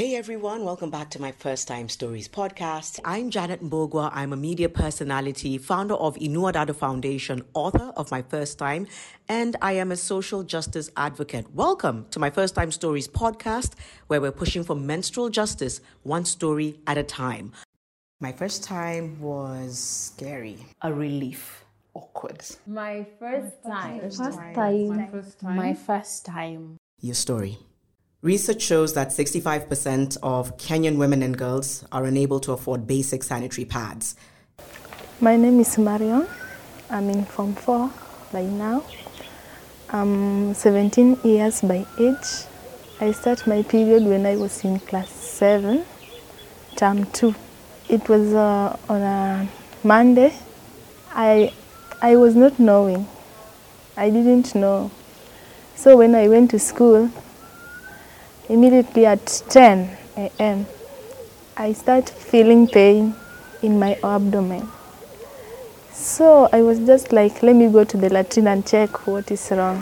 Hey everyone, welcome back to my First Time Stories podcast. I'm Janet Mbogo. I'm a media personality, founder of Inua Dada Foundation, author of My First Time, and I am a social justice advocate. Welcome to my First Time Stories podcast, where we're pushing for menstrual justice one story at a time. My first time was scary, a relief, awkward. My first time. First time. My first time. My first time. Your story. Research shows that 65% of Kenyan women and girls are unable to afford basic sanitary pads. My name is Marion. I'm in Form 4 by now. I'm 17 years by age. I start my period when I was in class 7, term 2. It was uh, on a Monday. I, I was not knowing. I didn't know. So when I went to school, immediately at 10 a.m., I start feeling pain in my abdomen. So I was just like, let me go to the latrine and check what is wrong.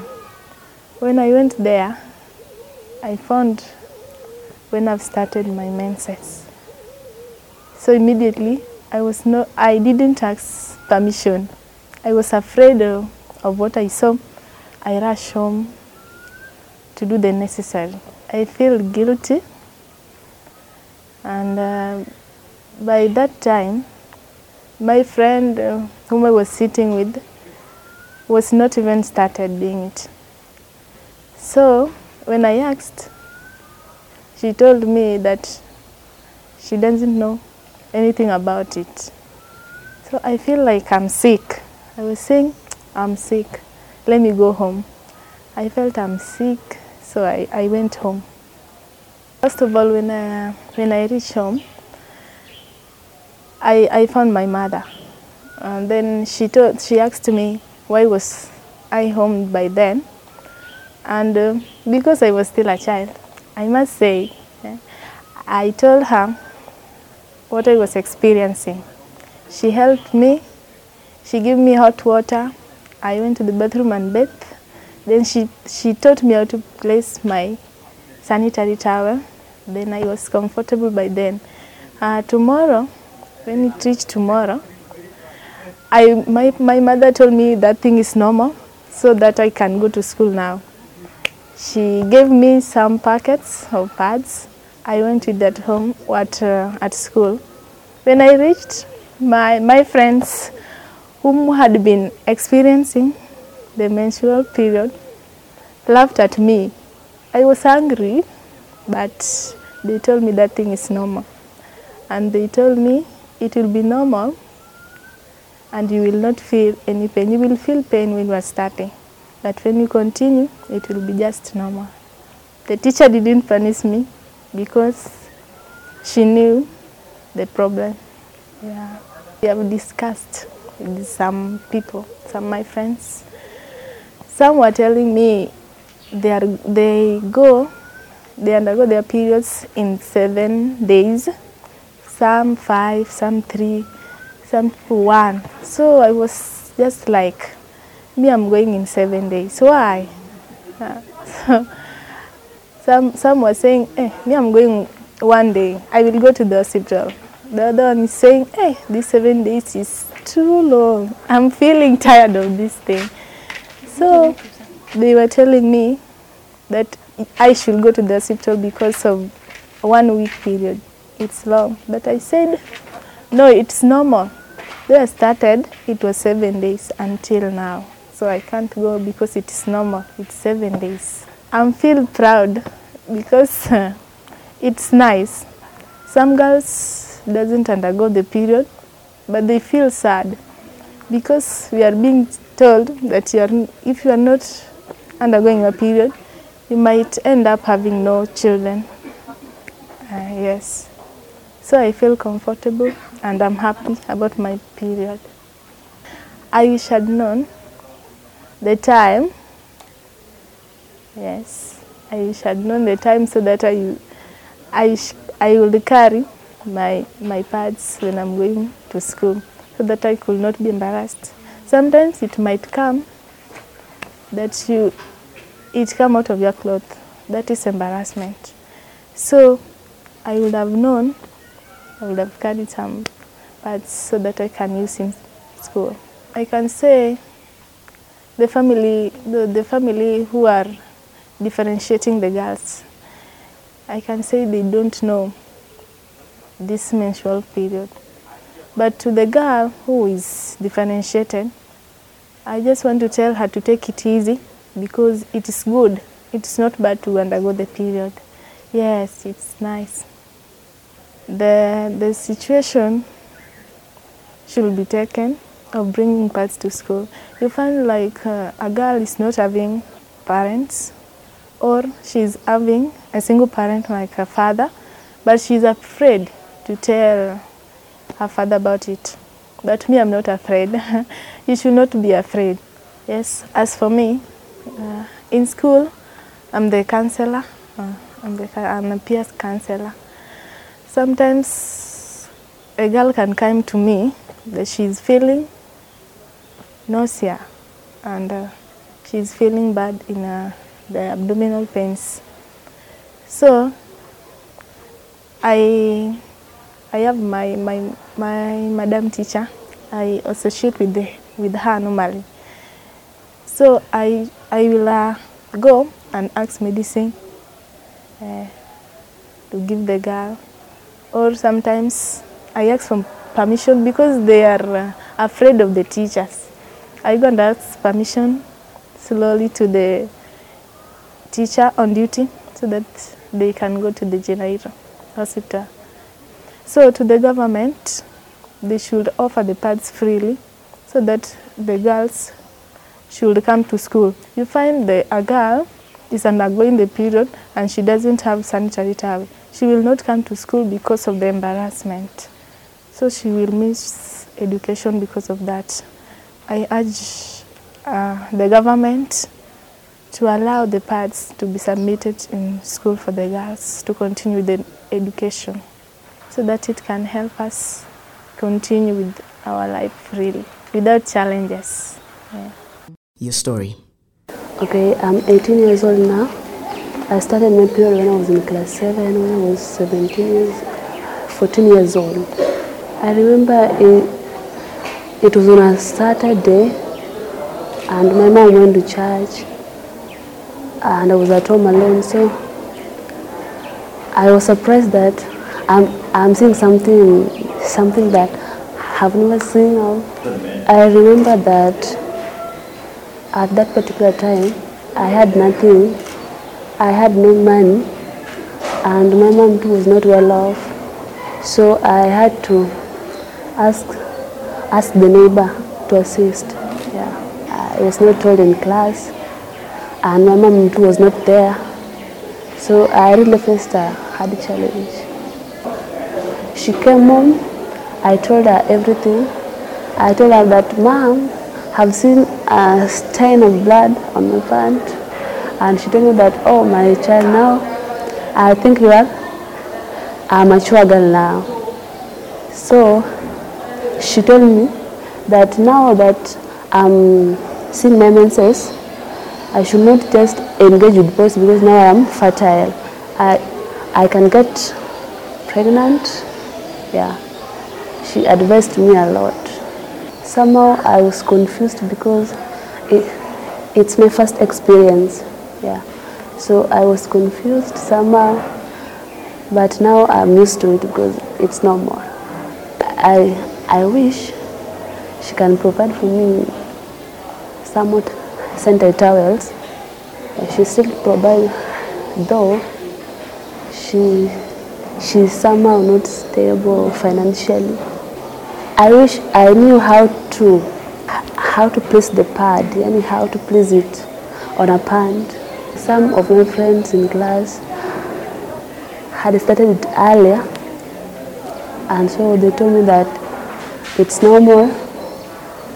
When I went there, I found when I've started my menses. So immediately, I was no, I didn't ask permission. I was afraid of, of what I saw. I rushed home to do the necessary. I feel guilty, and uh, by that time, my friend uh, whom I was sitting with was not even started doing it. So when I asked, she told me that she doesn't know anything about it. So I feel like I'm sick. I was saying, I'm sick. Let me go home. I felt I'm sick, so I, I went home. First of all, when I, when I reached home, I, I found my mother. And then she, told, she asked me why was I home by then. And uh, because I was still a child, I must say, eh, I told her what I was experiencing. She helped me. She gave me hot water. I went to the bathroom and bathed. Then she, she taught me how to place my sanitary towel. Then I was comfortable by then. Uh, tomorrow, when it reached tomorrow, I, my, my mother told me that thing is normal so that I can go to school now. She gave me some packets of pads. I went with that home at, uh, at school. When I reached, my, my friends whom had been experiencing the menstrual period laughed at me. I was angry, but they told me that thing is normal. And they told me it will be normal and you will not feel any pain. You will feel pain when you are starting, but when you continue, it will be just normal. The teacher didn't punish me because she knew the problem. Yeah. We have discussed with some people, some of my friends. Some were telling me they, are, they go, they undergo their periods in seven days, some five, some three, some one. So I was just like, me, I'm going in seven days. Why? Uh, so some, some were saying, eh, me, I'm going one day. I will go to the hospital. The other one is saying, hey, these seven days is too long. I'm feeling tired of this thing. So they were telling me that I should go to the hospital because of one week period. It's long. But I said, no, it's normal. I started, it was seven days until now. So I can't go because it is normal. It's seven days. I'm feel proud because it's nice. Some girls doesn't undergo the period, but they feel sad because we are being told that you are, if you are not undergoing a period, you might end up having no children. Uh, yes. So I feel comfortable and I'm happy about my period. I wish I'd known the time. Yes, I wish I'd known the time so that I, I, I would carry my, my pads when I'm going to school so that I could not be embarrassed. Sometimes it might come that you, it come out of your cloth. That is embarrassment. So I would have known, I would have carried some pads so that I can use in school. I can say the family, the, the family who are differentiating the girls, I can say they don't know this menstrual period. But to the girl who is differentiated, I just want to tell her to take it easy because it is good. It's not bad to undergo the period. Yes, it's nice. The, the situation should be taken of bringing pads to school. You find like uh, a girl is not having parents or she's having a single parent like her father, but she's afraid to tell her father about it. But me, I'm not afraid. you should not be afraid. Yes, as for me, uh, in school, I'm the counselor. Uh, I'm, the, I'm a peers counselor. Sometimes a girl can come to me that she's feeling nausea and uh, she's feeling bad in uh, the abdominal pains. So I I have my my my madam teacher. I associate with the, with her normally. So I I will uh, go and ask medicine uh, to give the girl, or sometimes I ask for permission because they are uh, afraid of the teachers. I go and ask permission slowly to the teacher on duty so that they can go to the general hospital. So to the government, they should offer the pads freely so that the girls should come to school. You find the, a girl is undergoing the period and she doesn't have sanitary towel. She will not come to school because of the embarrassment. So she will miss education because of that. I urge uh, the government to allow the pads to be submitted in school for the girls to continue the education so that it can help us continue with our life freely without challenges. Yeah. Your story. Okay, I'm 18 years old now. I started my period when I was in class 7, when I was 17 years, 14 years old. I remember it, it was on a Saturday and my mom went to church and I was at home alone so I was surprised that I'm, I'm seeing something something that I've never seen of. I remember that at that particular time I had nothing, I had no money and my mom too was not well off so I had to ask ask the neighbor to assist. Yeah. I was not told in class and my mom too was not there. So I really faced a hard challenge. She came home, I told her everything. I told her that mom have seen a stain of blood on my pant and she told me that oh my child now I think you are a mature girl now. So she told me that now that I'm seeing my menses I should not just engage with boys because now I am fertile. I, I can get pregnant. Yeah. She advised me a lot. Somehow I was confused because it, it's my first experience. Yeah. So I was confused somehow, but now I'm used to it because it's normal. I, I wish she can provide for me somewhat sanitary towels. She still provide, though she she's somehow not stable financially. I wish I knew how to how to place the pad, yani how to place it on a pant. Some of my friends in class had started it earlier, and so they told me that it's normal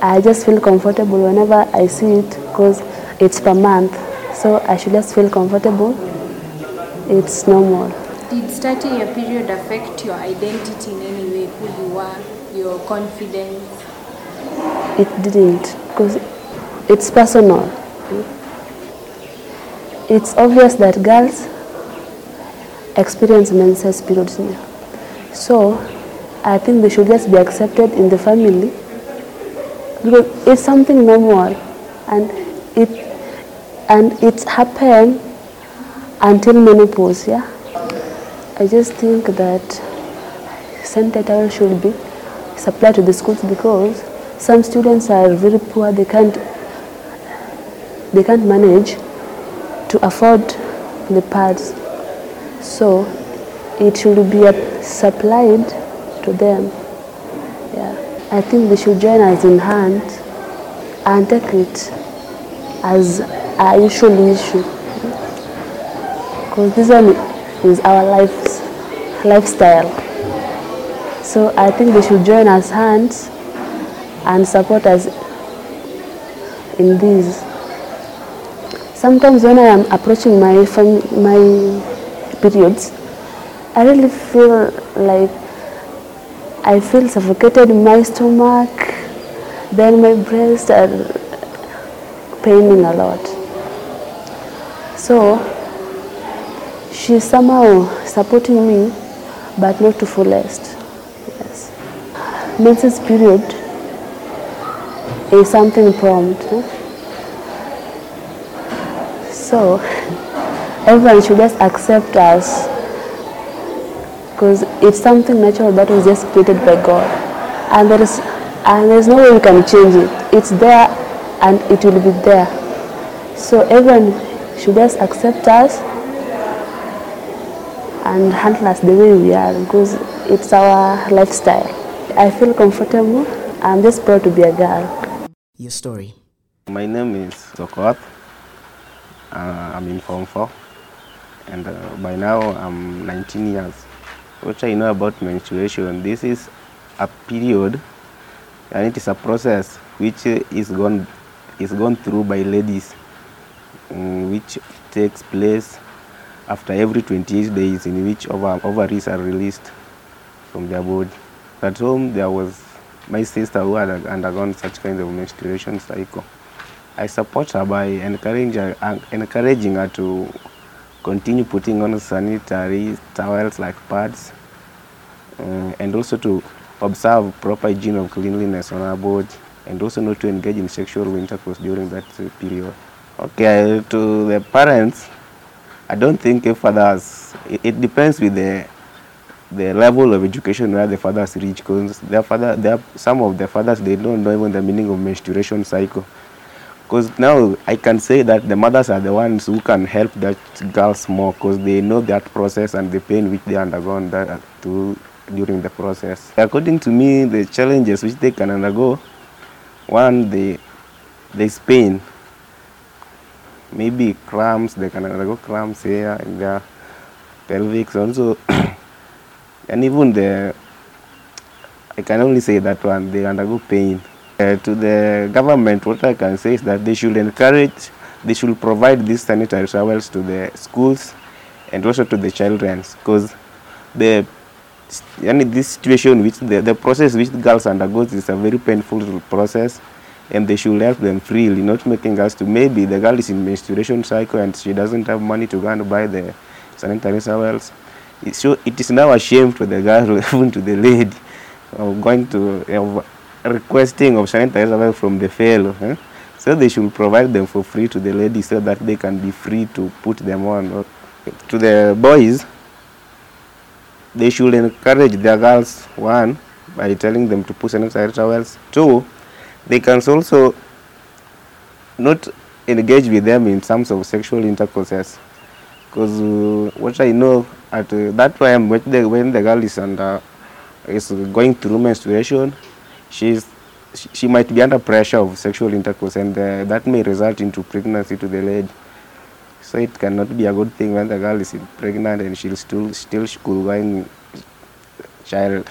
I just feel comfortable whenever I see it because it's per month. So I should just feel comfortable. It's normal. Did starting your period affect your identity in any way, who you are, your confidence? It didn't because it's personal. It's obvious that girls experience menses periods. So I think they should just be accepted in the family because it's something normal and it and it's happened until menopause, yeah. I just think that sanitary should be supplied to the schools because some students are very poor, they can't they can't manage to afford the pads. So it should be supplied to them. Yeah. I think they should join us in hand and take it as a usual issue. Because this one is our lives, lifestyle. So I think they should join us hands and support us in this. Sometimes when I am approaching my my periods, I really feel like I feel suffocated in my stomach, then my breasts are paining a lot. So she's somehow supporting me, but not to fullest. Yes. Menses period is something prompt. eh? So everyone should just accept us because it's something natural that was just created by God, and there is and there's no way we can change it. It's there, and it will be there. So everyone should just accept us and handle us the way we are because it's our lifestyle. I feel comfortable. I'm just proud to be a girl. Your story. My name is Sokot. Uh, I'm in Form 4. And uh, by now I'm 19 years. What I know about menstruation, this is a period and it is a process which is gone, is gone through by ladies, mm, which takes place after every 28 days in which ova- ovaries are released from their body. At home, there was my sister who had undergone such kind of menstruation cycle. I support her by encouraging her, encouraging her to continue putting on sanitary towels like pads uh, and also to observe proper hygiene of cleanliness on her body and also not to engage in sexual intercourse during that period. Okay, to the parents, I don't think a fathers, it, it depends with the the level of education where the fathers reach because their father, their, some of the fathers, they don't know even the meaning of menstruation cycle. Because now I can say that the mothers are the ones who can help that girls more because they know that process and the pain which they undergone that to, during the process. According to me, the challenges which they can undergo, one, they, there's pain. Maybe cramps, they can undergo cramps here in their pelvics also. and even the, I can only say that one, they undergo pain. Uh, to the government, what I can say is that they should encourage, they should provide these sanitary towels to the schools and also to the children because the yani this situation which the, the process which girls undergo is a very painful process and they should help them freely, not making us to maybe the girl is in menstruation cycle and she doesn't have money to go and buy the sanitary towels. So it is now a shame to the girl, even to the lady, of going to of requesting of sanitary towels from the fellow. So they should provide them for free to the lady so that they can be free to put them on. To the boys, they should encourage their girls one by telling them to put sanitary towels. Two, they can also not engage with them in terms of sexual intercourses. Because uh, what I know at uh, that time when the, when the girl is under is going through menstruation, she's she, she might be under pressure of sexual intercourse, and uh, that may result into pregnancy to the lady. So it cannot be a good thing when the girl is pregnant and she's still still school going child.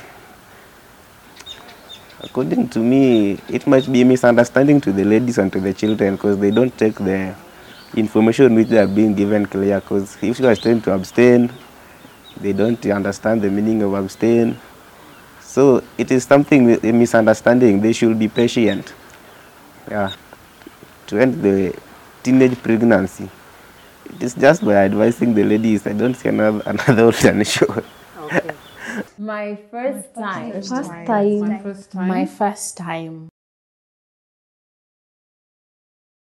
According to me, it might be a misunderstanding to the ladies and to the children because they don't take the information which they are being given clear. Because if you are trying to abstain, they don't understand the meaning of abstain. So it is something a misunderstanding. They should be patient. Yeah. To end the teenage pregnancy, it is just by advising the ladies. I don't see another another alternative. My first time. First time. My first time.